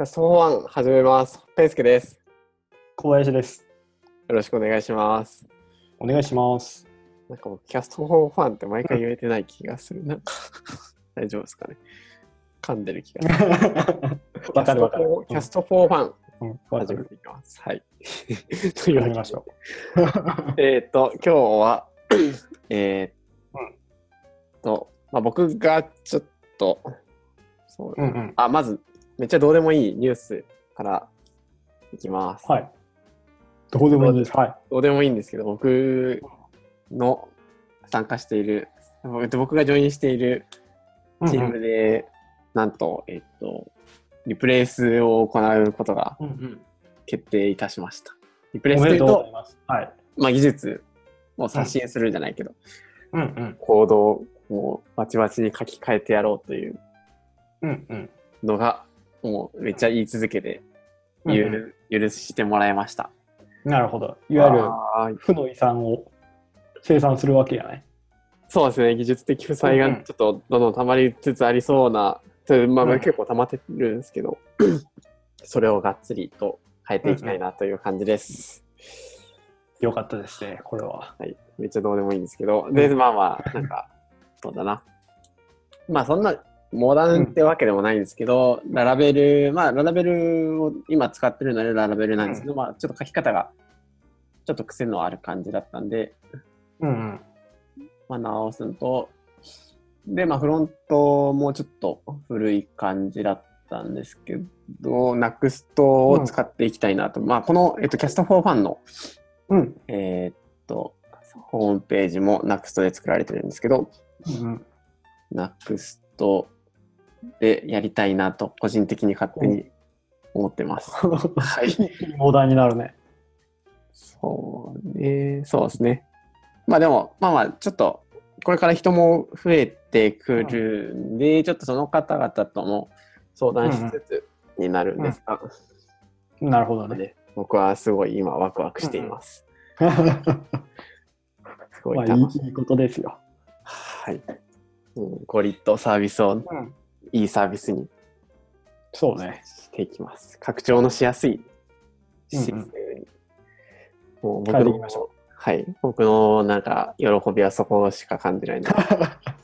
キャスト4始めます。ペイスケです。小林です。よろしくお願いします。お願いします。なんか僕、キャスト4ファンって毎回言えてない気がする。なんか、大丈夫ですかね。噛んでる気がする。わかるわかる。キャスト4ファン、うん、始める。ていきます。はい。というわけでやりましょ えっ、と、今日は、えーっと、まあ、僕がちょっと、そうう。うんうん。あ、まず、めっちゃどうでもいいニュースからいきます。はい。どうでもいいです。はい。どうでもいいんですけど、僕の参加している、僕がジョインしているチームで、なんと、えっと、リプレイスを行うことがうんうん。決定いたしました。リプレイおスというと。はい。まあ、技術を刷新するじゃないけど、うんうん。コードをバチバチに書き換えてやろうといううんうん。のが、もうめっちゃ言い続けて、うん許してもらいました。なるほど。いわゆる負の遺産を生産するわけやない。そうですね、技術的負債がうんうんちょっとどんどん溜まりつつありそうな、それまあ、うん結構溜まってるんですけど、それをがっつりと変えていきたいなという感じです。よかったですね、これは。はい、めっちゃどうでもいいんですけど、で、まあまあ、なんか、そうだな。まあ、そんなモダンってわけでもないんですけど、ララベル、まあ、ララベルを今使ってるのでララベルなんですけど、まあ、ちょっと書き方がちょっと癖のある感じだったんで、うんうん。まあ、直すのと、で、まあ、フロントもちょっと古い感じだったんですけど、NUXT を使っていきたいなと。まあ、この、えっと、キャスト4ファンの、うん。えーっと、ホームページも NUXT で作られてるんですけど、うん。NUXT でやりたいなと、個人的に勝手に思ってます。はい。モダンになるね。そうね、そうですね。まあでも、まあまあ、ちょっと、これから人も増えてくるんで、ちょっとその方々とも相談しつつになるんですが、なるほどね。ね僕はすごい今ワクワクしています。すごい楽しい。いいいことですよ。はい。うん、ゴリッとサービスをうん。いいサービスにそうね。していきます。拡張のしやすいシステムに。もう僕の変えていきましょはい。僕のなんか喜びはそこしか感じないので、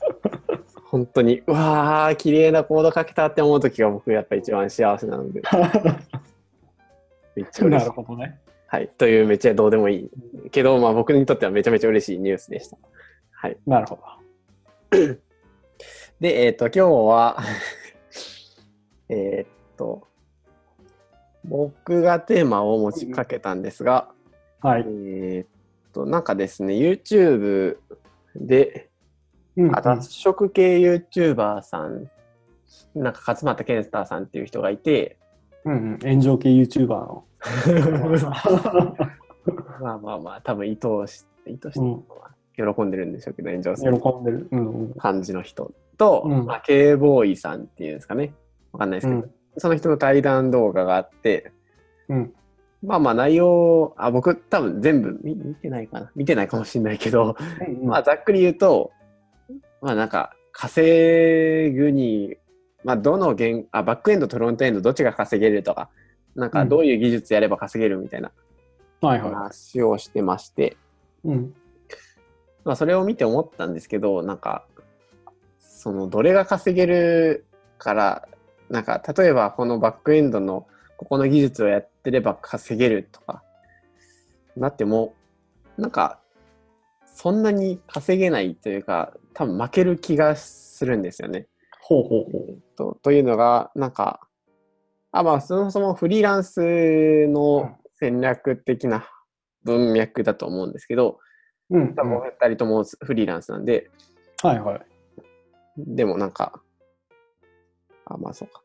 本当に、うわー、綺麗なコード書けたって思う時が僕やっぱ一番幸せなので、めっちゃ嬉なしいる。ほどね。はい。というめっちゃどうでもいい。けど、まあ僕にとってはめちゃめちゃ嬉しいニュースでした。はい。なるほど。で、えっ、と、今日は、えっと、僕がテーマを持ちかけたんですが、はい。えっと、なんかですね、YouTube で、うんあ雑食系 YouTuber さん、なんか勝俣健太さんっていう人がいて、うんうん。炎上系 YouTuber の。まあまあまあ、多分意図し意図してうん喜んでるんでしょうけど、炎上する喜んでる。うんうん。感じの人と、うんまあ、K ボーイさんっていうんですかね。わかんないですけど、うんその人の対談動画があって、うん。まあまあ内容、あ、僕多分全部見見てないかな見てないかもしれないけど、まあざっくり言うと、まあなんか稼ぐに、まあどの言あ、バックエンドとフロントエンドどっちが稼げるとか、なんかどういう技術やれば稼げるみたいな話をしてまして、い。うん。まあそれを見て思ったんですけど、なんか、そのどれが稼げるから、なんか例えばこのバックエンドのここの技術をやってれば稼げるとか、なっても、なんか、そんなに稼げないというか、多分負ける気がするんですよね。ほうほうほう。とというのが、なんか、あ、まあ、そもそもフリーランスの戦略的な文脈だと思うんですけど、うん。多分お二人ともフリーランスなんで、はいはい。でもなんか、あ、まあそうか。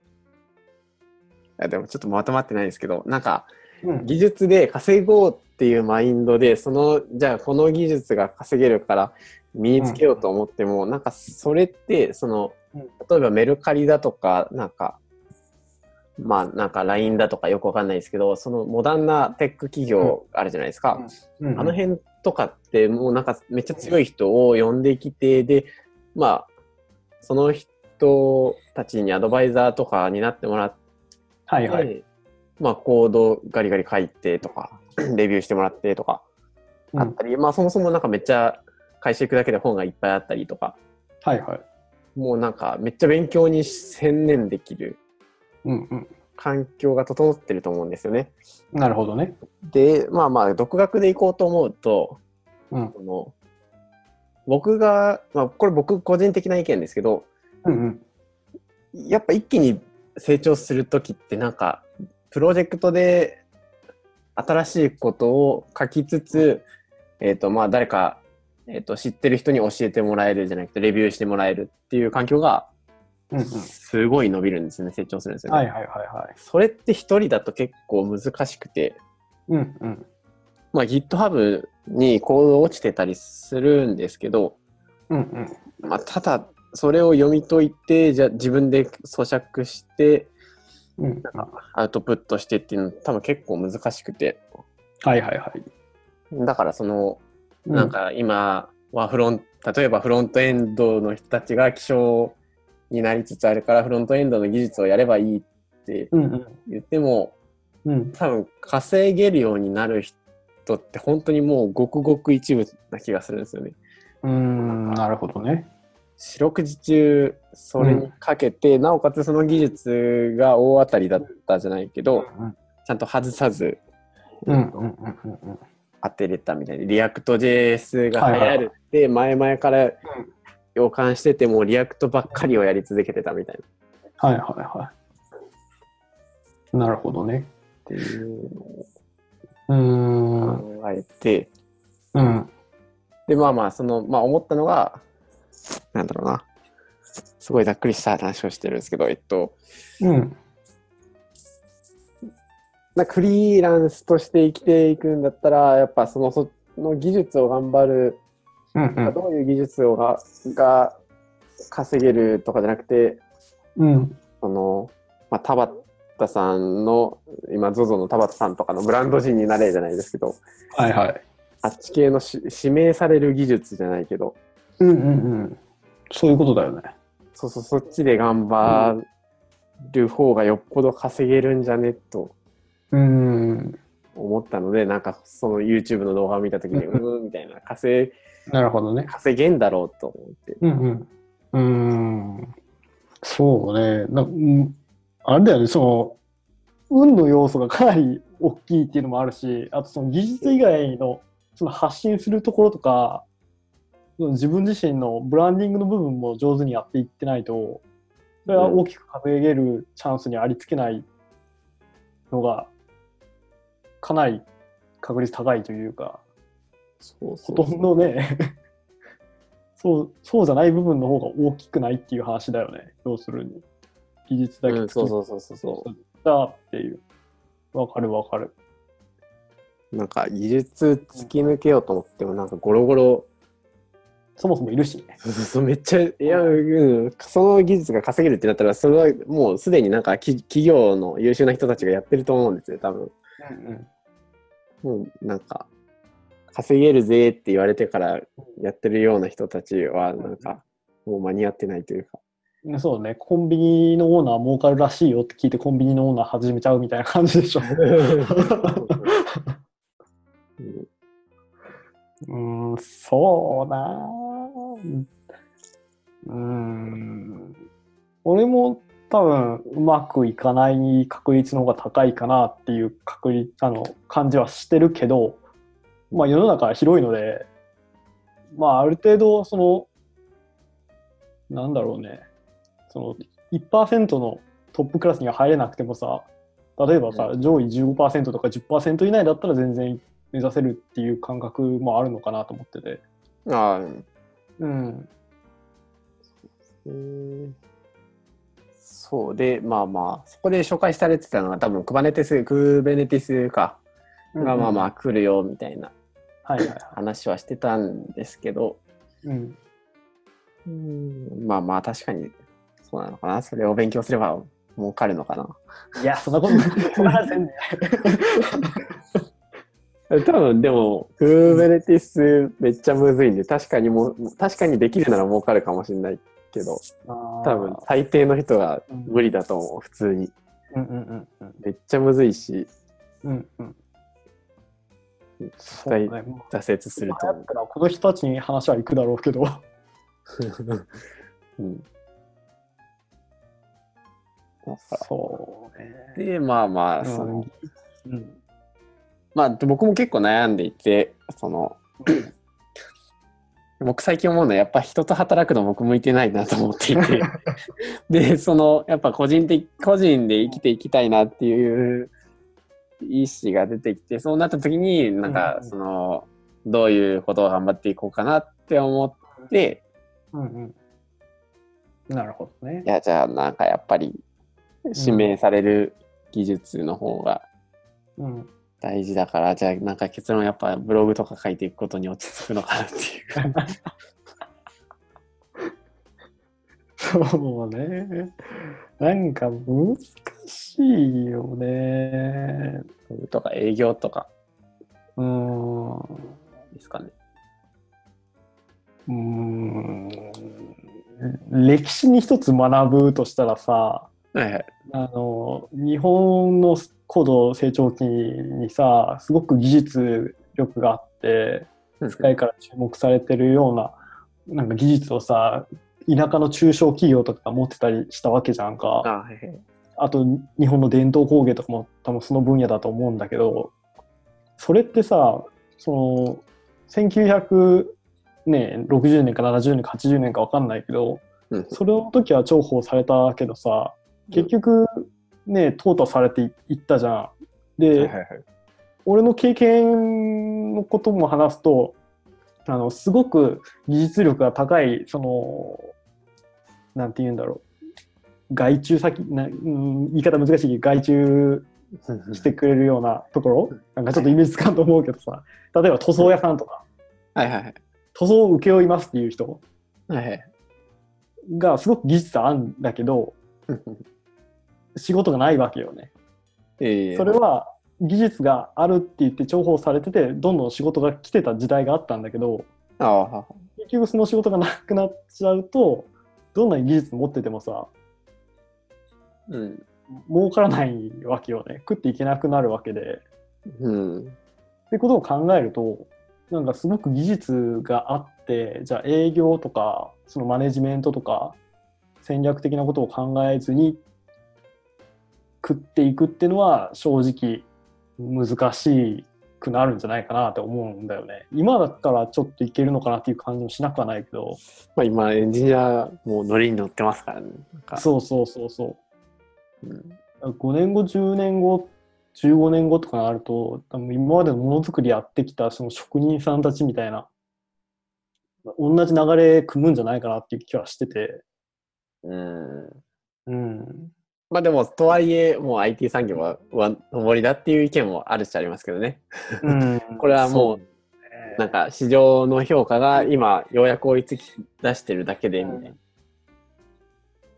いやでもちょっとまとまってないですけど、なんかうん。技術で稼ごうっていうマインドで、その、じゃあこの技術が稼げるから身につけようと思っても、なんかそれって、そのうん、例えばメルカリだとか、なんか、まあなんか LINE だとかよくわかんないですけど、そのモダンなテック企業あるじゃないですか。うんあの辺とかってもうなんかめっちゃ強い人を呼んできて、で、まあ、その人たちにアドバイザーとかになってもらっはいはい。で、まあ、コードガリガリ書いてとか、レビューしてもらってとかあったり、まあ、そもそもなんかめっちゃ会社行くだけで本がいっぱいあったりとか、はいはい。もうなんかめっちゃ勉強に専念できるうんうん。環境が整ってると思うんですよね。なるほどね。で、まあまあ、独学で行こうと思うと、うん。その僕が、まあ、これ僕個人的な意見ですけど、うんうん。やっぱ一気に成長するときってなんか、プロジェクトで新しいことを書きつつ、えっ、と、まあ誰か、えっ、と、知ってる人に教えてもらえるじゃなくて、レビューしてもらえるっていう環境が。すごい伸びるんですよね、成長するんですよね。はいはいはいはい。それって一人だと結構難しくて、うんうん。まあ GitHub にコード落ちてたりするんですけど、うんうん。まあただそれを読み解いて、じゃあ自分で咀嚼して、うん。アウトプットしてっていうの多分結構難しくて、はいはいはい。だからその、うなん、か今はフロン例えばフロントエンドの人たちが希少になりつつあるからフロントエンドの技術をやればいいってうんうん。言ってもうん。多分稼げるようになる人って本当にもうごくごく一部な気がするんですよね。うーん、なるほどね。四六時中それにかけて、なおかつその技術が大当たりだったじゃないけど、うんちゃんと外さずうんうんうんうんうん。当てれたみたいで、 React JS が流行るって前々から予感してても、 Reactばっかりをやり続けてたみたいな。はいはいはい。なるほどね。っていうのん。を考えて、うん。で、まあまあ、その、まあ思ったのが、なんだろうな。すごいざっくりした話をしてるんですけど、えっと、うん。なフリーランスとして生きていくんだったら、やっぱそのその技術を頑張る、うんうん。どういう技術をがが稼げるとかじゃなくて、うん。その、まあ、田畑さんの、今、ZOZO の田畑さんとかのブランド人になれじゃないですけど、はいはい。あっち系のし指名される技術じゃないけど、うんうんうん。そういうことだよね。そうそう、そっちで頑張る方がよっぽど稼げるんじゃねとうーん。思ったので、なんかその YouTube の動画を見たときに、うんみたいな、稼なるほどね。稼げんだろうと思って。うんうん。うーん。そうね。なうんあれだよね、その、運の要素がかなり大きいっていうのもあるし、あとその技術以外のその発信するところとか、自分自身のブランディングの部分も上手にやっていってないと、それは大きく稼げるチャンスにありつけないのが、かなり確率高いというか、そうそほとんどね そう、そうじゃない部分の方が大きくないっていう話だよね。要するに。技術だけうん、そうそうそうそうそだっていう。わかるわかる。う。なんか技術突き抜けようと思っても、なんかゴロゴロ、そもそもいるしね。そうそうそうめっちゃ、いや、うん、その技術が稼げるってなったら、それはもうすでになんかき企業の優秀な人たちがやってると思うんですよ、多分。うんもうなんか、稼げるぜって言われてからやってるような人たちは、なんか、もう間に合ってないというか。うん。そうね。コンビニのオーナー儲かるらしいよって聞いてコンビニのオーナー始めちゃうみたいな感じでしょ。うんそうなうーん。俺も多分うまくいかない確率の方が高いかなっていう確率、あの、感じはしてるけど、まあ世の中は広いので、まあある程度その、なんだろうね、その1%のトップクラスには入れなくてもさ、例えばさ、上位15%とか10%以内だったら全然目指せるっていう感覚もあるのかなと思ってて。ああ、うん。うんそうで、まあまあ、そこで紹介されてたのが多分 Kubernetes、Kubernetes か、がまあまあ来るよみたいなはいはいはい。話はしてたんですけど、うん。うんまあまあ確かにそうなのかな。それを勉強すれば儲かるのかな。いや、そんなことない。そんな全然。多分でも、Kubernetes めっちゃむずいんで、確かにもう、確かにできるなら儲かるかもしれないけど、多分大抵の人が無理だと思う、普通に。うんうんうんめっちゃむずいし、うんうん。絶対挫折すうると思う。この人たちに話は行くだろうけど。うん、そうね。で、まあまあ、うんその、うん。まあ僕も結構悩んでいて、その、僕最近思うのはやっぱ人と働くの僕向いてないなと思っていて でそのやっぱ個人的個人で生きていきたいなっていう意思が出てきてそうなった時になんかうんそのどういうことを頑張っていこうかなって思ってうんうん。なるほどねい。やじゃあなんかやっぱり指名される技術の方がうん。大事だから、じゃあなんか結論やっぱブログとか書いていくことに落ち着くのかなっていう。そうね。なんか難しいよね。とか営業とかうーん。うですかね。ーん。歴史に一つ学ぶとしたらさ、はいはい。あの日本の高度成長期にさすごく技術力があって世界から注目されてるようななんか技術をさ田舎の中小企業とかが持ってたりしたわけじゃんあかはいはい。あと日本の伝統工芸とかも多分その分野だと思うんだけどそれってさその1960年か70年か80年か分かんないけどうんそれの時は重宝されたけどさ結局ね淘汰されていったじゃん。で、はいはいはい。俺の経験のことも話すとあのすごく技術力が高いそのなんて言うんだろう。外注先な、うん、言い方難しいけど外注してくれるようなところ。なんかちょっとイメージつかんと思うけどさ。例えば塗装屋さんとか。はいはいはい。塗装を請け負いますっていう人。はいはい。がすごく技術あるんだけど仕事がないわけよね。ええそれは技術があるって言って重宝されててどんどん仕事が来てた時代があったんだけどああは結局その仕事がなくなっちゃうとどんなに技術持っててもさうん。儲からないわけよね食っていけなくなるわけでうん。ってことを考えるとなんかすごく技術があってじゃあ営業とかそのマネジメントとか戦略的なことを考えずに食っていくっていうのは正直難しくなるんじゃないかなって思うんだよね。今だからちょっといけるのかなっていう感じもしなくはないけどまあ今エンジニアもうノリに乗ってますからね。そうそうそうそううん5年後10年後15年後とかになると多分今までのものづくりやってきたその職人さんたちみたいな同じ流れ組むんじゃないかなっていう気はしててうん。うんまあでも、とはいえ、もう IT 産業は上上りだっていう意見もあるっちゃありますけどね。うん。これはもうなんか市場の評価が今ようやく追いつき出してるだけでみたいな。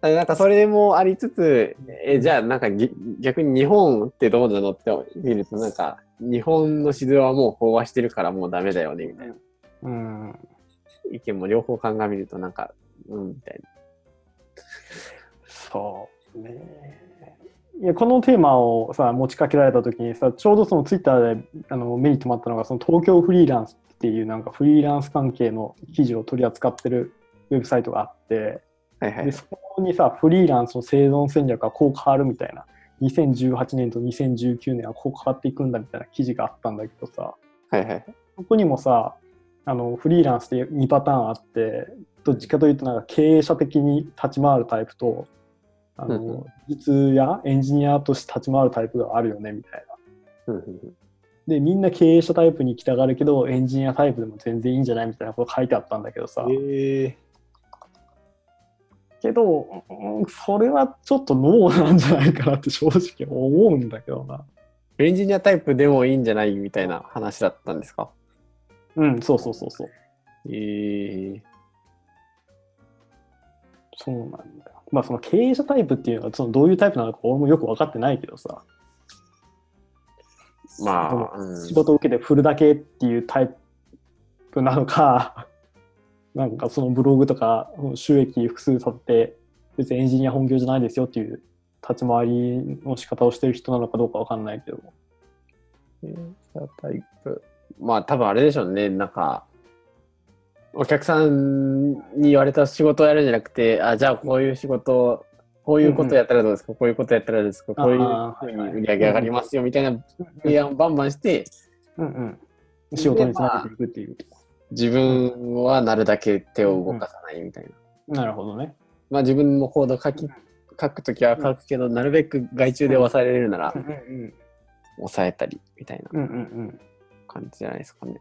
あなんかそれもありつつ、えじゃあなんかぎ逆に日本ってどうなのって見るとなんか日本の市場はもう飽和してるからもうダメだよねみたいな。うん。意見も両方鑑みるとなんかうんみたいな。そうねいやこのテーマをさ持ちかけられた時にさちょうどそのツイッターであの目に留まったのがその東京フリーランスっていうなんかフリーランス関係の記事を取り扱ってるウェブサイトがあってはいはいで。そこにさフリーランスの生存戦略がこう変わるみたいな2018年と2019年はこう変わっていくんだみたいな記事があったんだけどさはいはい。そこにもさあのフリーランスって2パターンあってどっちかというとなんか経営者的に立ち回るタイプとあうんうの技術やエンジニアとして立ち回るタイプがあるよねみたいな。でみんな経営者タイプに行きたがるけどエンジニアタイプでも全然いいんじゃないみたいなこと書いてあったんだけどさ、うんえけど、うんそれはちょっとノーなんじゃないかなって正直思うんだけどな。ーエンジニアタイプでもいいんじゃないみたいな話だったんですか？うん、そうそうそうそう。ええそうなんだよ。まあその経営者タイプっていうのはそのどういうタイプなのか俺もよく分かってないけどさ、まあ、うん仕事を受けて振るだけっていうタイプなのか、なんかそのブログとか収益複数立てて、別にエンジニア本業じゃないですよっていう立ち回りの仕方をしてる人なのかどうかわかんないけど。弊社タイプ。まあ多分あれでしょうね。なんか、お客さんに言われた仕事をやるんじゃなくて、あ、じゃあこういう仕事、こういうことやったらどうですか、こういうことやったらどうですか、こういうふうに売り上げ上がりますよみたいな提案をバンバンして、うんうん。仕事につなげていくっていう。自分はなるだけ手を動かさないみたいな。なるほどね。まあ自分もコード書き、書くときは書くけど、なるべく外注で抑えられるならうんうん抑えたりみたいなうんうんうん。感じじゃないですかね。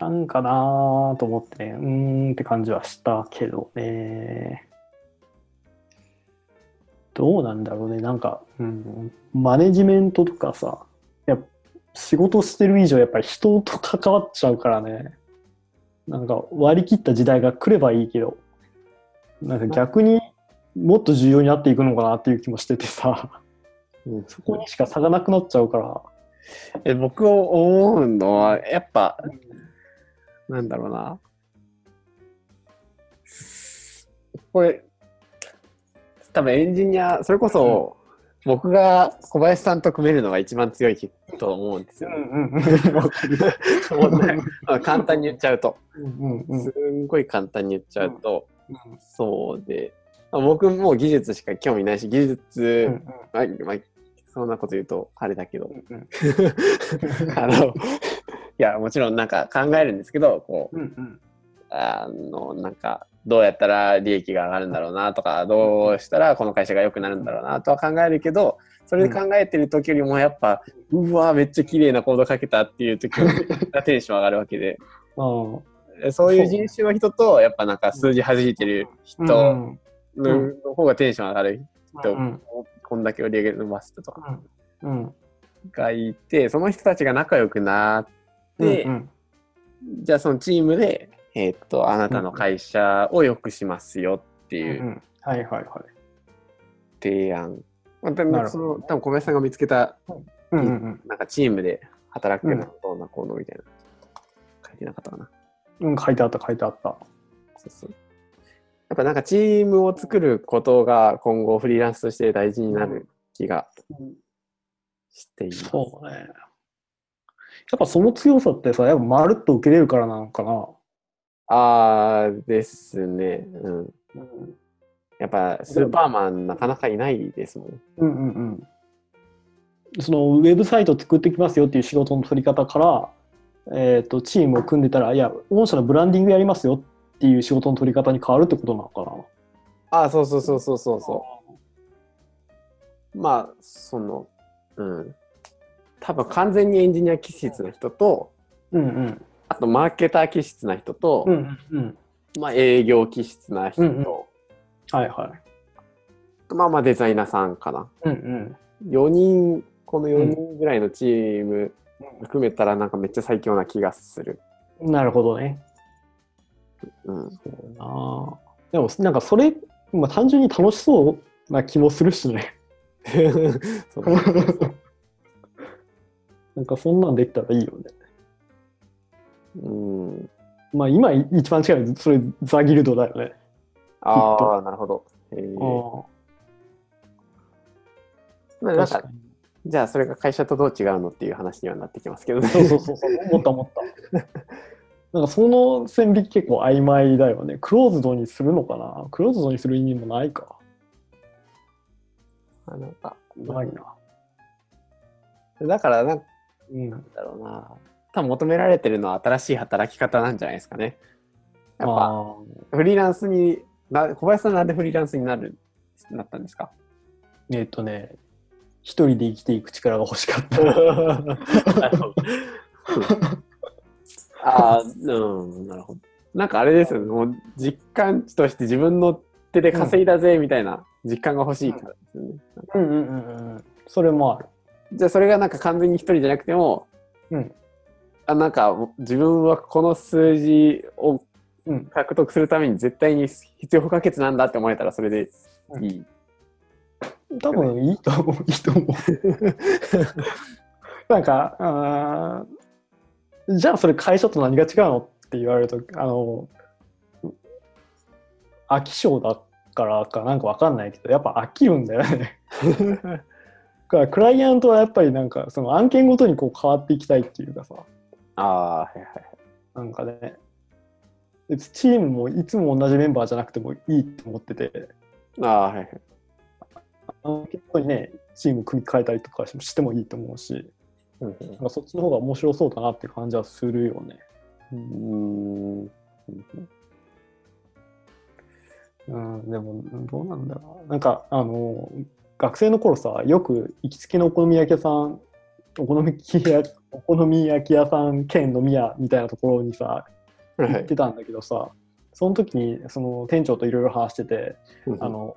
なんかなーと思ってね、うーんって感じはしたけどね。どうなんだろうね、なんか、うん、マネジメントとかさ、や仕事してる以上、やっぱり人と関わっちゃうからね、なんか割り切った時代が来ればいいけど、なんか逆にもっと重要になっていくのかなっていう気もしててさ、うん。そこにしか差がなくなっちゃうから。え僕思うのは、やっぱ、なんだろうな。これ、多分エンジニア、それこそ、僕が小林さんと組めるのが一番強いと思うんですよ。簡単に言っちゃうと。うんうんすんごい簡単に言っちゃうと、うん。そうで、まあ僕も技術しか興味ないし、技術、うんまあまあ、そんなこと言うとあれだけど、うんうん。あの、いや、もちろんなんか考えるんですけど、こう、うんうん。あの、なんか、どうやったら利益が上がるんだろうなとか、どうしたらこの会社が良くなるんだろうなとは考えるけど、それで考えてる時よりもやっぱ、うわめっちゃ綺麗なコード書けたっていう時が テンション上がるわけで、あそういう人種の人と、やっぱなんか数字弾いてる人うんのの方がテンション上がる人、うん。こんだけ売り上げ伸ばす人とかうん。がいて、その人たちが仲良くなって、うんじゃあそのチームで、えーっと、あなたの会社を良くしますよってうんいううんはいはいはい。提案。まあ、多分その多分小林さんが見つけた、うんうんなんかチームで働くのはどうなこうのみたいな。書いてなかったかな。うん。書いてあった書いてあった。そうそう。やっぱなんかチームを作ることが今後フリーランスとして大事になる気がしています。そうね。やっぱその強さってさ、やっぱまるっと受けれるからなのかな。あーですね。うん。うんやっぱスーパーマンなかなかいないですもん。うんうんうん。そのウェブサイト作ってきますよっていう仕事の取り方から、えっ、と、チームを組んでたら、いや、御社のブランディングやりますよっていう仕事の取り方に変わるってことなのかな。あーそうそうそうそうそうそう。まあ、その、うん。多分完全にエンジニア気質な人と、うんうん。あとマーケター気質な人と、うんうんうん。まあ営業気質な人と、うんうんはいはい。まあまあデザイナーさんかな。うん4人、この4人ぐらいのチーム含めたらなんかめっちゃ最強な気がする。うん。なるほどね。うん。そうだなでもなんかそれ、まあ、単純に楽しそうな気もするしね。そうなんかそんなんできたらいいよね。うん。まあ今一番近いのそれザ・ギルドだよね。ああ、なるほど。えーあまあ、なんか確か、に。じゃあそれが会社とどう違うのっていう話にはなってきますけどね。そうそうそうそう、思った思った。なんかその線引き結構曖昧だよね。クローズドにするのかな？クローズドにする意味もないか。あなんか、ないな。だからなんうん。だろうな。多分求められてるのは新しい働き方なんじゃないですかね。やっぱ、あフリーランスにな、小林さんなんでフリーランスになる、なったんですか？ーえっ、とね、一人で生きていく力が欲しかった。ああ、うん、なるほど。なんかあれですよね、もう実感値として自分の手で稼いだぜみたいな実感が欲しいからですよね。うんうんうんうん。それもある。じゃあそれがなんか完全に一人じゃなくても、うんあなんか自分はこの数字をうん獲得するために絶対に必要不可欠なんだって思えたらそれでいい。多分いいと思う。いいと思う。なんか、あーじゃあそれ会社と何が違うのって言われると、あの、飽き性だっからかなんかわかんないけどやっぱ飽きるんだよねだ からクライアントはやっぱりなんかその案件ごとにこう変わっていきたいっていうかさああ、はいはい。なんかねチームもいつも同じメンバーじゃなくてもいいと思っててああ、はいはい。案件ごとにねチーム組み替えたりとかしてもいいと思うしうんなんかそっちの方が面白そうだなって感じはするよね。うん。うんうん、でもどうなんだろうな。なんかあの学生の頃さよく行きつけのお好み焼き屋さんお好み焼き屋お好み焼き屋さん兼飲み屋みたいなところにさはい行ってたんだけどさ、その時にその店長といろいろ話してて、あの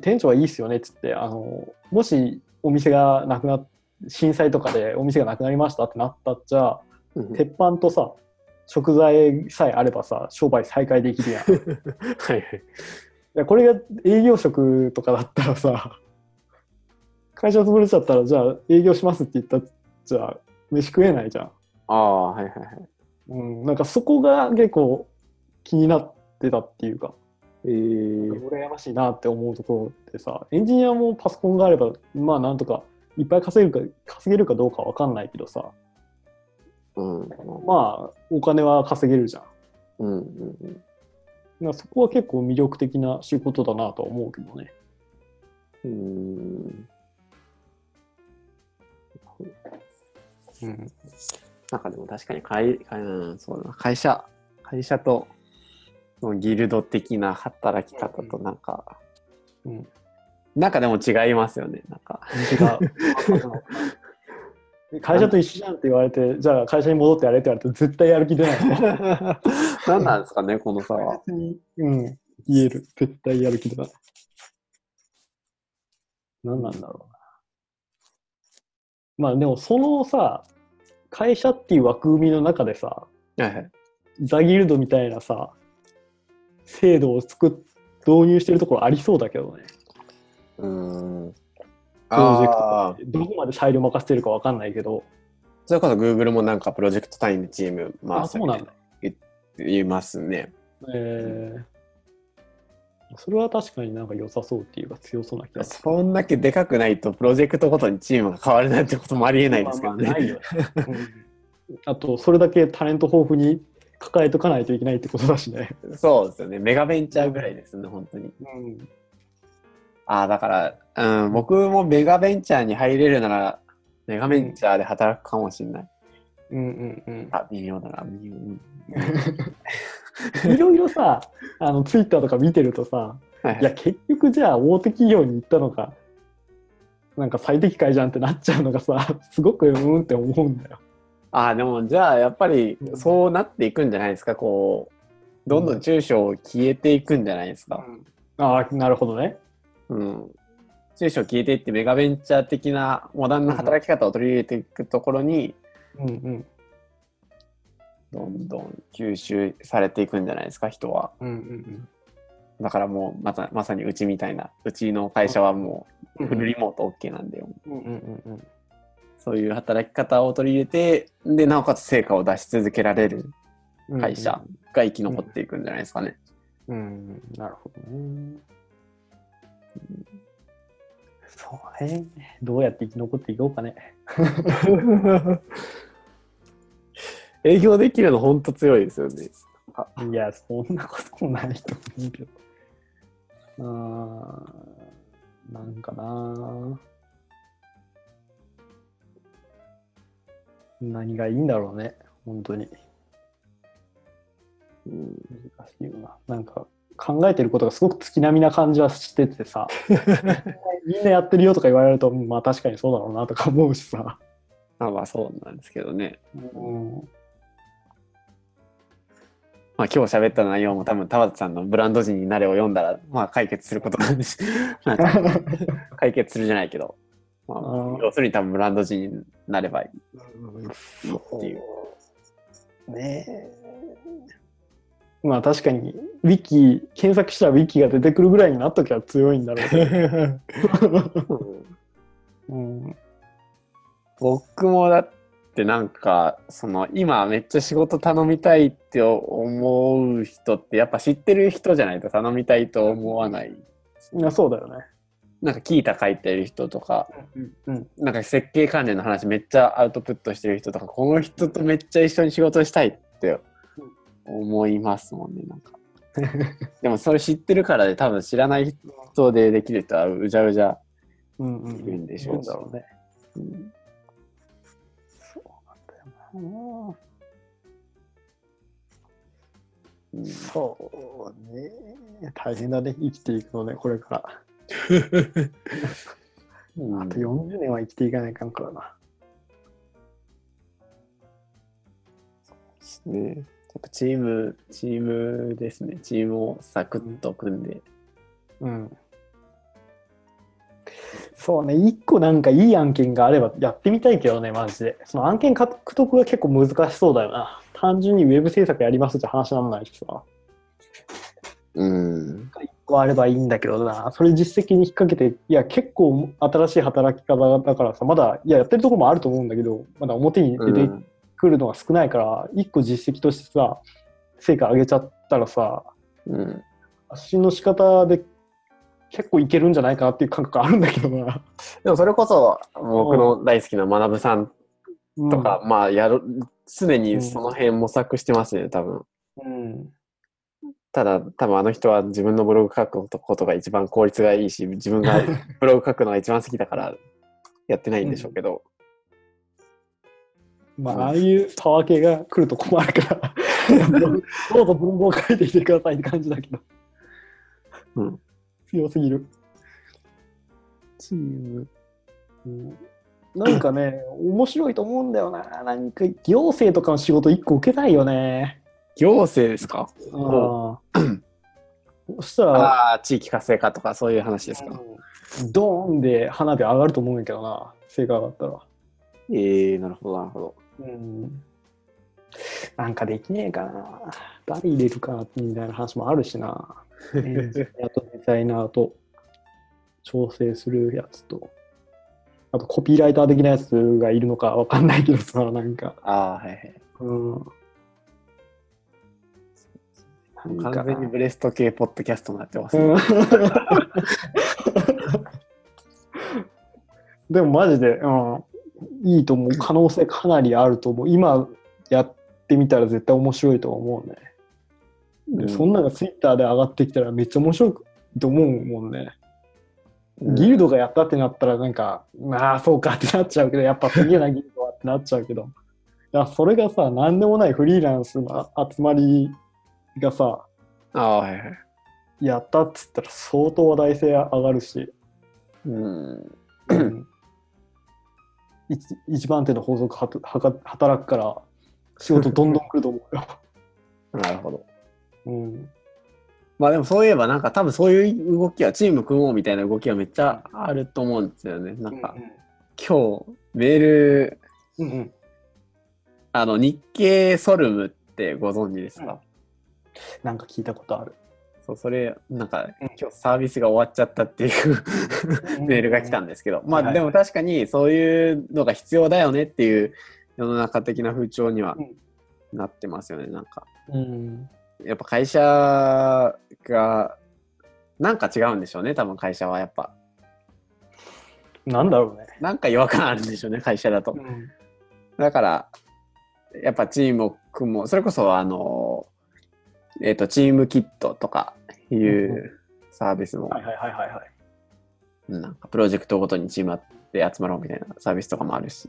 店長はいいっすよねっつってあのもしお店がなくなっ震災とかでお店がなくなりましたってなったっちゃうん鉄板とさ食材さえあればさ商売再開できるやん。い はいはい。やこれが営業職とかだったらさ 会社潰れちゃったらじゃあ営業しますって言ったらじゃあ飯食えないじゃん。ああ、はいはいはい。うん、なんかそこが結構気になってたっていうかえー、羨ましいなって思うところでさエンジニアもパソコンがあればまあなんとかいっぱい稼げるか稼げるかどうかわかんないけどさうん。まあお金は稼げるじゃん。うんうんうん。まあそこは結構魅力的な仕事だなとは思うけどね。うーんうん、なんかでも確かに会、会うん、そうだな会社、会社とそのギルド的な働き方となんか、うん、なんかでも違いますよね。なんか。違う。会社と一緒じゃんって言われて、じゃあ会社に戻ってやれって言われて絶対やる気出ない。何なんですかね、この差は。うん、言える。絶対やる気出ない。何なんだろうな。まあでもそのさ、会社っていう枠組みの中でさ、はいはい。ザギルドみたいなさ、制度を作っ導入してるところありそうだけどね。うーん。プロジェクト、どこまで裁量任せてるかわかんないけど。それこそ Google もなんかプロジェクト単位でチーム回あ、すそうなんだ。言いますね。えー、それは確かになんか良さそうっていうか強そうな気がする。そんだけでかくないとプロジェクトごとにチームが変わるなんてこともありえないですけどね。まあまあないよねうんあと、それだけタレント豊富に抱えとかないといけないってことだしね。そうですよね。メガベンチャーぐらいですね、本当に。うん。ああ、だから、うん、僕もメガベンチャーに入れるなら、メガベンチャーで働くかもしれない。うんうんうん。あ、微妙だな。微妙うんいろいろさ、あのツイッターとか見てるとさ、はいいや、結局じゃあ大手企業に行ったのが、なんか最適解じゃんってなっちゃうのがさ、すごくうんって思うんだよ。ああ、でもじゃあやっぱりうんそうなっていくんじゃないですか、こう、どんどん中小消えていくんじゃないですか？ああ、なるほどね。うん。中小消えていってメガベンチャー的なモダンな働き方を取り入れていくところに、うんうん。どんどん吸収されていくんじゃないですか、人は。うんうんだからもうまさまさにうちみたいな、うちの会社はもう。うんフルリモート OK なんで、うんうんうんうん。そういう働き方を取り入れて、で、なおかつ成果を出し続けられるうん会社が生き残っていくんじゃないですかね。うん、なるほどね。そうね。どうやって生き残っていこうかね。営業できるの本当強いですよね。いや、そんなこともないと思うけど。あーなんかな。何がいいんだろうね、本当に。うん難しいよな。なんか考えてることがすごく月並みな感じはしててさ、みんなやってるよとか言われると、まあ確かにそうだろうなとか思うしさ。まあまあそうなんですけどね。うんまあ今日喋った内容も多分田畑さんのブランド人になれを読んだら、まあ解決することなんです。解決するじゃないけど、まあ要するに多分ブランド人になればいいっていう。ねえ。まあ確かに、ウィキ、検索したらウィキが出てくるぐらいになっときゃ強いんだろうけど。う んうん、僕もだっってなんかその今めっちゃ仕事頼みたいって思う人ってやっぱ知ってる人じゃないと頼みたいと思わない。いやそうだよね。なんか聞いた書いてる人とか、うんうん、なんか設計関連の話めっちゃアウトプットしてる人とか、この人とめっちゃ一緒に仕事したいって思いますもんね、なんか。でもそれ知ってるからで多分知らない人でできる人はうじゃうじゃうんうんいるんでしょううだろうね。うんそうなんだようんな。そうね。大変だね、生きていくのね、これから。うんあと40年は生きていかないかんからな。ね。やっぱチーム、チームですね。チームをサクッと組んで。うん。そうね、一個なんかいい案件があればやってみたいけどね、マジで。その案件獲得が結構難しそうだよな。単純にウェブ制作やりますって話なんないしさ。うん。一個あればいいんだけどな。それ実績に引っ掛けて、いや、結構新しい働き方だからさ、まだ、いや、やってるところもあると思うんだけど、まだ表に出てくるのが少ないから、一個実績としてさ、成果上げちゃったらさ、うん。発信の仕方で結構いけるんじゃないかなっていう感覚あるんだけどな。でもそれこそ僕の大好きな学さんとか、まあやる、常にその辺模索してますね、多分。うん。ただ、多分あの人は自分のブログ書くことが一番効率がいいし、自分がブログ書くのが一番好きだからやってないんでしょうけど。まあ、ああいうパワー系が来ると困るから、どうぞ文豪を書いてきてくださいって感じだけど。うん。強すぎる。チーム。うんなんかね、面白いと思うんだよな。なんか行政とかの仕事一個受けたいよね。行政ですか？うん そしたら、ああ、地域活性化とかそういう話ですか？うんドーンで花火上がると思うんやけどな、成果上がったら。ええー、なるほど、なるほど。うん。なんかできねえかな。誰入れるかみたいな話もあるしな。エンジニアとデザイナーと調整するやつと、あとコピーライター的なやつがいるのかわかんないけどさ、なんか。ああ、はいはい。うん。なんかな完全にブレスト系ポッドキャストになってますね。うん でもマジで、うん、いいと思う。可能性かなりあると思う。今やってみたら絶対面白いと思うね。でうんそんなのがツイッターで上がってきたらめっちゃ面白いと思うもんね。ギルドがやったってなったらなんか、まあそうかってなっちゃうけど、やっぱすげえなギルドはってなっちゃうけど。いや、それがさ、なんでもないフリーランスの集まりがさ、ああ、はいはい。やったっつったら相当話題性上がるし、うん。うん一一番手の法則はたはか働くから仕事どんどん来ると思うよ。なるほど。うん、まあでもそういえばなんか多分そういう動きはチーム組もうみたいな動きはめっちゃあると思うんですよね。なんか今日メール、うんうん、あの日経ソルムってご存知ですか、なんか聞いたことある。そう、それ、なんかうん今日サービスが終わっちゃったっていう メールが来たんですけど、まあでも確かにそういうのが必要だよねっていう世の中的な風潮にはうんなってますよね、なんか。うんやっぱ会社が、なんか違うんでしょうね、多分会社はやっぱ。なんだろうね。なんか違和感あるんでしょうね、会社だと。うんだから、やっぱチームを組もう、それこそ、あの、えっ、と、チームキットとかいうんううサービスも、はいはいはいはいはい。なんかプロジェクトごとにチームで集まろうみたいなサービスとかもあるし、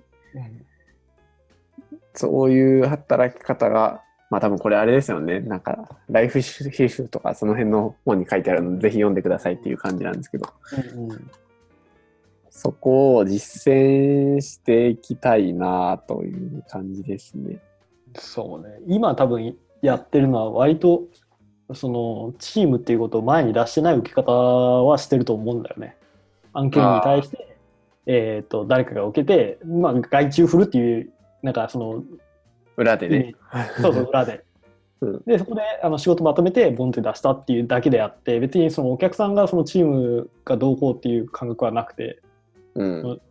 そういう働き方が、まあ多分これあれですよね、なんか、ライフヒストとかその辺の本に書いてあるので、ぜひ読んでくださいっていう感じなんですけど、うんうんそこを実践していきたいなという感じですね。そうね。今多分やってるのは割とそのチームっていうことを前に出してない受け方はしてると思うんだよね。案件に対して、えー、と誰かが受けて、まあ、外注振るっていうなんかその裏でね。そうそう裏で。うんでそこであの仕事まとめてボンって出したっていうだけであって別にそのお客さんがそのチームがどうこうっていう感覚はなくてうん。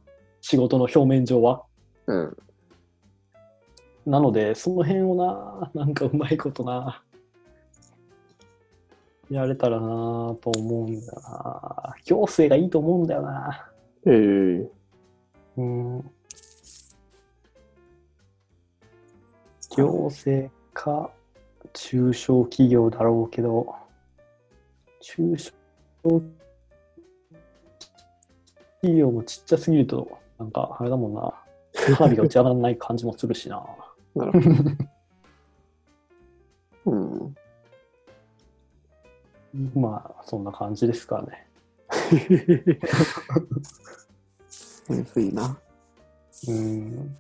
仕事の表面上は。うん。なので、その辺をな、なんかうまいことな、やれたらなと思うんだよな。行政がいいと思うんだよな。ええうん。行政か中小企業だろうけど、中小企業もちっちゃすぎると、なんかあれだもんな。花火が打ち上がらない感じもするしな。なるほど。うん。まあ、そんな感じですかね。むずいな。うん。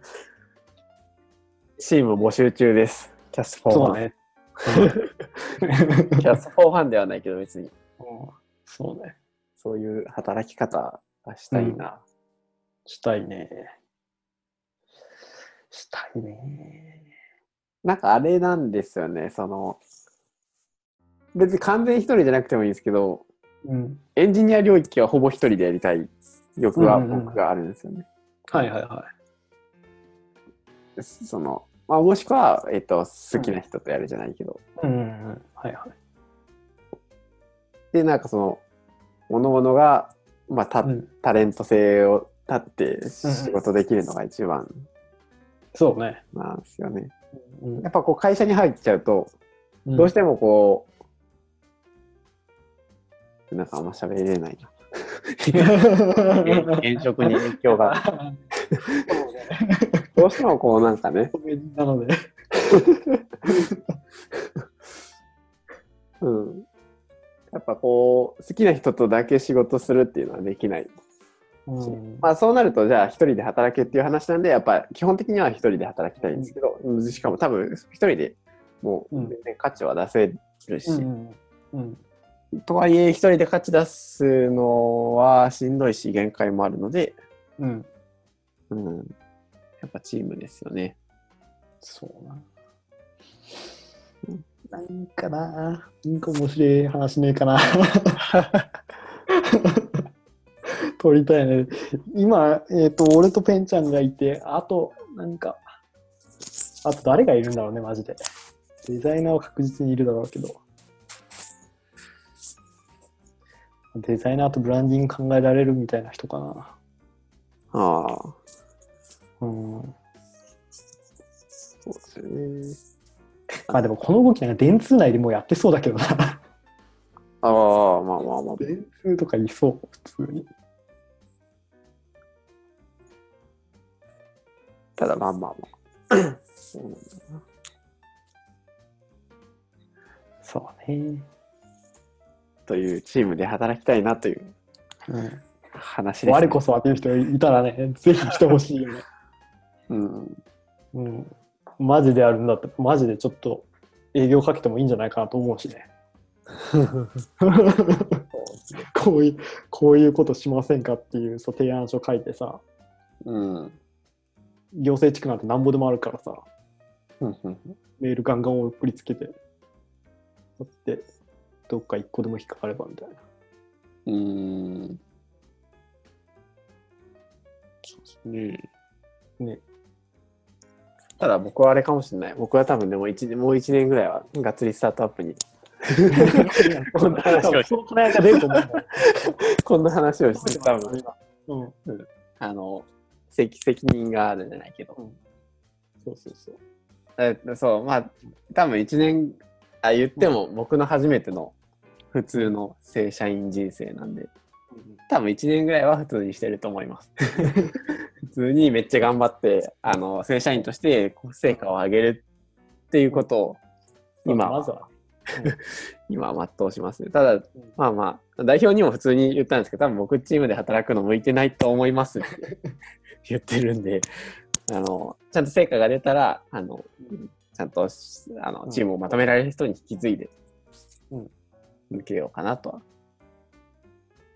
チーム募集中です。キャスフォーファン。ね。キャスフォーファンではないけど別に。うんそうね。そういう働き方がしたいな。したいね。したいね。なんかあれなんですよね、その、別に完全一人じゃなくてもいいんですけど、うん。エンジニア領域はほぼ一人でやりたい欲がうんうんうん僕があるんですよね。はいはいはその、まあ、もしくは、えっと、好きな人とやるじゃないけど。い。うんうんうん。はいはい。で、なんかその、各々が、まあ、たうん、タレント性を立って仕事できるのが一番そうね。なんですよね。うんやっぱこう会社に入っちゃうと、うんどうしてもこう、なんかあんま喋れないな。現職に影響が。どうしてもこうなんかね、なので。うん。やっぱこう、好きな人とだけ仕事するっていうのはできない。うんまあそうなると、じゃあ一人で働けっていう話なんで、やっぱ基本的には一人で働きたいんですけど、しかも多分一人でもう全然価値は出せるし、うんうんとはいえ一人で価値出すのはしんどいし限界もあるので、うん。うん、やっぱチームですよね。そうな。なんかな、なんか面白い話ねえかな。撮りたいね。今、えっ、と、俺とペンちゃんがいて、あと、なんか、あと誰がいるんだろうね、マジで。デザイナーは確実にいるだろうけど。デザイナーとブランディング考えられるみたいな人かな。ああ、うん。そうですよね。まあでもこの動きなんか電通内でもうやってそうだけどな。ああ、まあまあまあ。電通とかいそう、普通に。ただまあまあまあ。そうなんだな。そうね。というチームで働きたいなといううん。話です、我こそはっていう人いたらね、ぜひ来てほしいよね。うん。うん。マジであるんだって、マジでちょっと営業かけてもいいんじゃないかなと思うしね。こういう、こういうことしませんかっていうそう提案書書いてさ、うん。行政地区なんてなんぼでもあるからさ、うんうんメールガンガン送りつけて、だって、どっか一個でも引っかかればみたいな。うん。そうですね。ね。ただ僕はあれかもしれない。僕は多分でも一年もう1年ぐらいはがっつりスタートアップに こんな話をしその金が出ると思うんだよ。こんな話をして多分うん。あの責責任があるんじゃないけど。そうそうそう。えそうまあ多分1年あ言っても僕の初めての普通の正社員人生なんで多分1年ぐらいは普通にしてると思います。普通にめっちゃ頑張ってあの正社員として成果を上げるっていうことを今まずは。今は全うしますね。ただまあまあ代表にも普通に言ったんですけど多分僕チームで働くの向いてないと思いますって 言ってるんであのちゃんと成果が出たらあのちゃんとあのチームをまとめられる人に引き継いでうん抜けようかなとは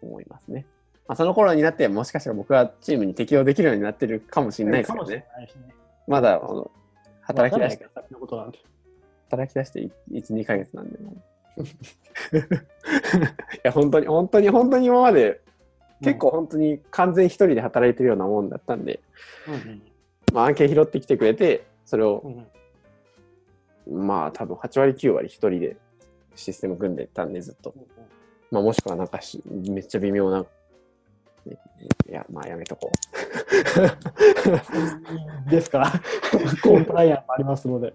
思いますね。まあ、その頃になってもしかしたら僕はチームに適応できるようになってるかもしれないですけどね。まだあの働き出して。働き出して1、2ヶ月なんで。もういや、本当に、本当に、本当に今まで、結構本当に完全一人で働いてるようなもんだったんで、うんうんまあ、案件拾ってきてくれて、それを、まあ多分8割9割1人でシステム組んでたんでずっと。まあもしくはなんかしめっちゃ微妙な、いや、まあやめとこ ですか？ら、コンプライアンスありますので。う。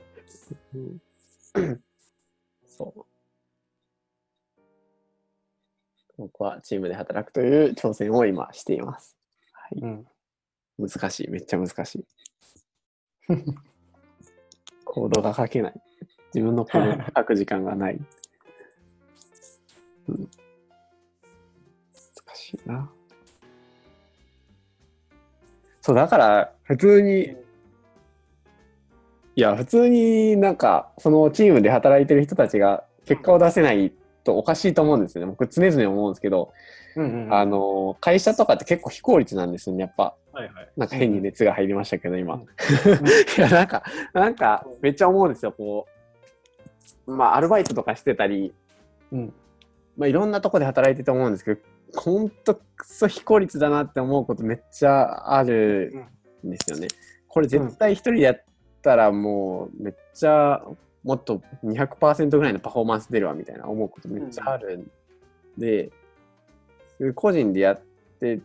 そう。僕はチームで働くという挑戦を今しています。はい、うん難しい、めっちゃ難しい。コードが書けない。自分のコードを書く時間がない。うん、難しいな。そう、だから、普通に、いや、普通になんか、そのチームで働いてる人たちが結果を出せないとおかしいと思うんですよね。僕、常々思うんですけど、うんうんあの、会社とかって結構非効率なんですよね、やっぱ。はいはい。なんか変に熱が入りましたけど、今。うん いや、なんか、なんか、めっちゃ思うんですよ、こう。まあ、アルバイトとかしてたり、うんまあ、いろんなとこで働いてて思うんですけど、ほんとクソ非効率だなって思うことめっちゃあるんですよね。これ絶対一人でやったらもうめっちゃもっと200%ぐらいのパフォーマンス出るわみたいな思うことめっちゃあるんで、個人でやって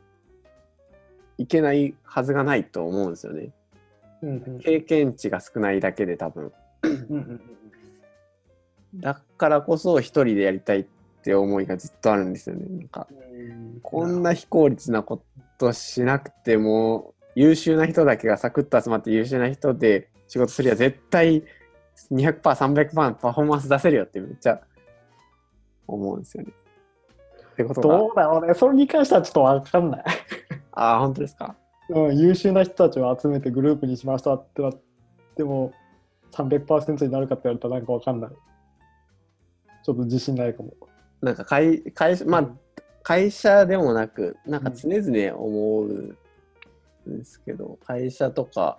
いけないはずがないと思うんですよね。うんうん経験値が少ないだけで多分。うんうんだからこそ一人でやりたいって思いがずっとあるんですよね。なんかうんこんな非効率なことしなくても優秀な人だけがサクッと集まって優秀な人で仕事すりゃ絶対 200%300% のパフォーマンス出せるよってめっちゃ思うんですよね。ってことがどうだろうね、それに関してはちょっとわかんない。ああ本当ですか？うん、優秀な人たちを集めてグループにしましたってなっても300%になるかって言われたらなんかわかんない。ちょっと自信ないかも。なんか会会社まあ会社でもなくなんか常々思うんですけど、会社とか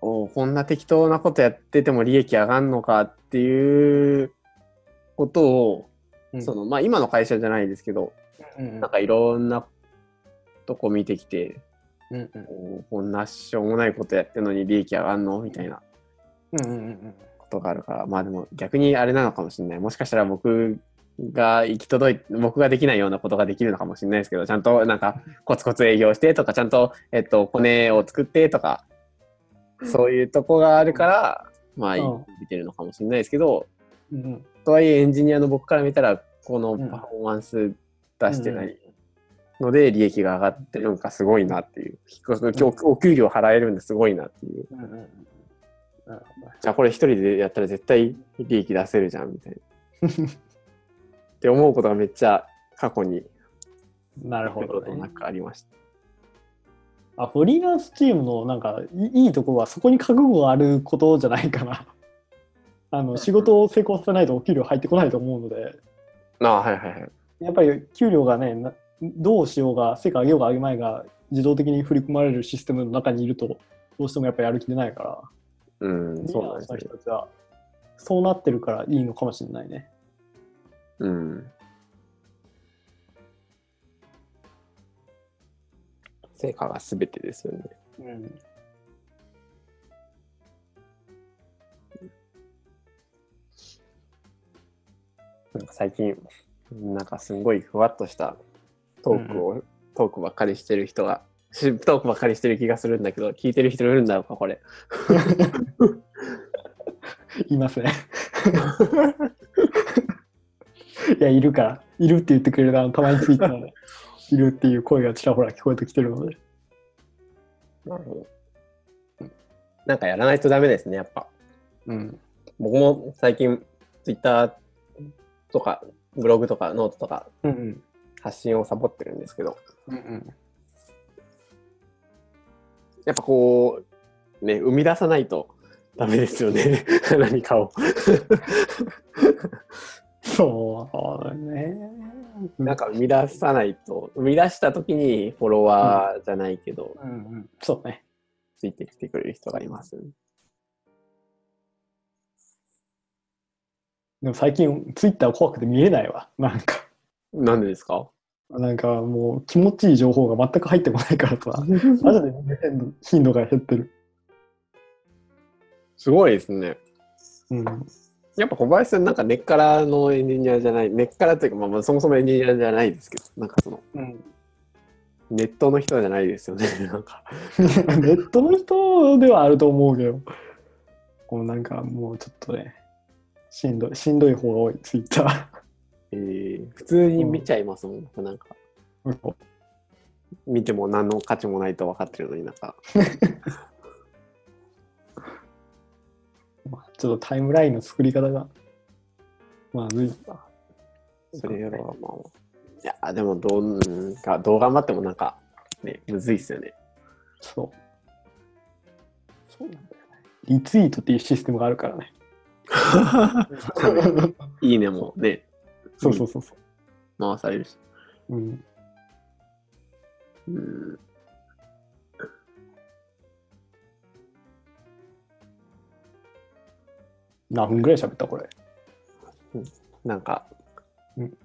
おこんな適当なことやってても利益上がんのかっていうことを、うん。そのまあ今の会社じゃないですけど、うんなんかいろんなとこ見てきて、うんうん。おこんなしょうもないことやってるのに利益上がんの？みたいなうんうんうんことがあるから、まあでも逆にあれなのかもしれない。もしかしたら僕が行き届いて、僕ができないようなことができるのかもしれないですけど、ちゃんとなんかコツコツ営業してとか、ちゃんと、えっと、コネを作ってとか、そういうとこがあるから、まあ、うん見てるのかもしれないですけど、うんうんとはいえエンジニアの僕から見たら、このパフォーマンス出してないので、利益が上がってるのかすごいなっていう。おお給料払えるんですごいなっていう。じゃあこれ一人でやったら絶対利益出せるじゃんみたいな。って思うことがめっちゃ過去になるほど、ことなね。くありました。あフリーランスチームのなんかいいいところはそこに覚悟があることじゃないかな。あの仕事を成功させないとお給料入ってこないと思うので、ああ、はいはいはい。やっぱり給料がね、などうしようが、成果上げようが上げまいが自動的に振り込まれるシステムの中にいると、どうしてもやっぱりやる気出ないから、うん、そうなんですフリーランスのね。人たちはそうなってるからいいのかもしれないね。うん。成果が全てですよね。うんなんか最近、なんかすんごいふわっとしたトークを、トークばっかりしてる人が、し トークばっかりしてる気がするんだけど、聞いてる人いるんだろうか、これ。いますね。いや、いるから。いるって言ってくれるあのたまにツイッターで、いるっていう声がちらほら聞こえてきてるので。なるほど。なんかやらないとダメですね、やっぱ。うん。僕も最近、ツイッターとか、ブログとか、ノートとか、うんうん。発信をサボってるんですけど、うんうん。やっぱこう、ね、生み出さないとダメですよね、何かを。そうだね。なんか生み出さないと、生み出した時にフォロワーじゃないけど、うんうん。そうね。ついてきてくれる人がいます、でも最近ツイッター怖くて見えないわ。なんか。なんでですか？なんかもう気持ちいい情報が全く入ってこないからさ、マジで頻度が減ってる。すごいですね。うん。やっぱ小林さんなんか根っからのエンジニアじゃない、根っからというか、まあ、まあそもそもエンジニアじゃないですけど、なんかその、うん、ネットの人じゃないですよね。なんか、ネットの人ではあると思うけど、こうなんかもうちょっとね、しんどい、しんどい方が多い、ツイッタえー普通に見ちゃいますもん。なんか、ー。見ても何の価値もないと分かってるのになんか、ちょっとタイムラインの作り方が、まずいな。それはまあ、いや、でもどううんか、どう頑張ってもなんか、ね、むずいっすよね。そう。そうなんだよね。リツイートっていうシステムがあるからね。いいねもね、そうそうそうそ回されるし。う。うん。うん何分ぐらい喋ったこれ？なんかうん、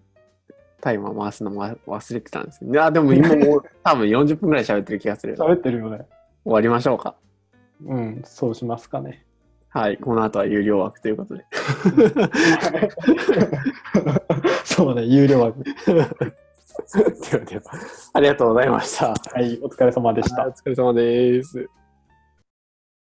タイマー回すのも忘れてたんですよ。いや、でも今もう 多分40分ぐらい喋ってる気がする。終喋ってるよね。わりましょうか。うん、そうしますかね。はい、この後は有料枠ということで。そうね、有料枠。ではでは、ありがとうございました。はい、お疲れ様でしたお。疲れ様です。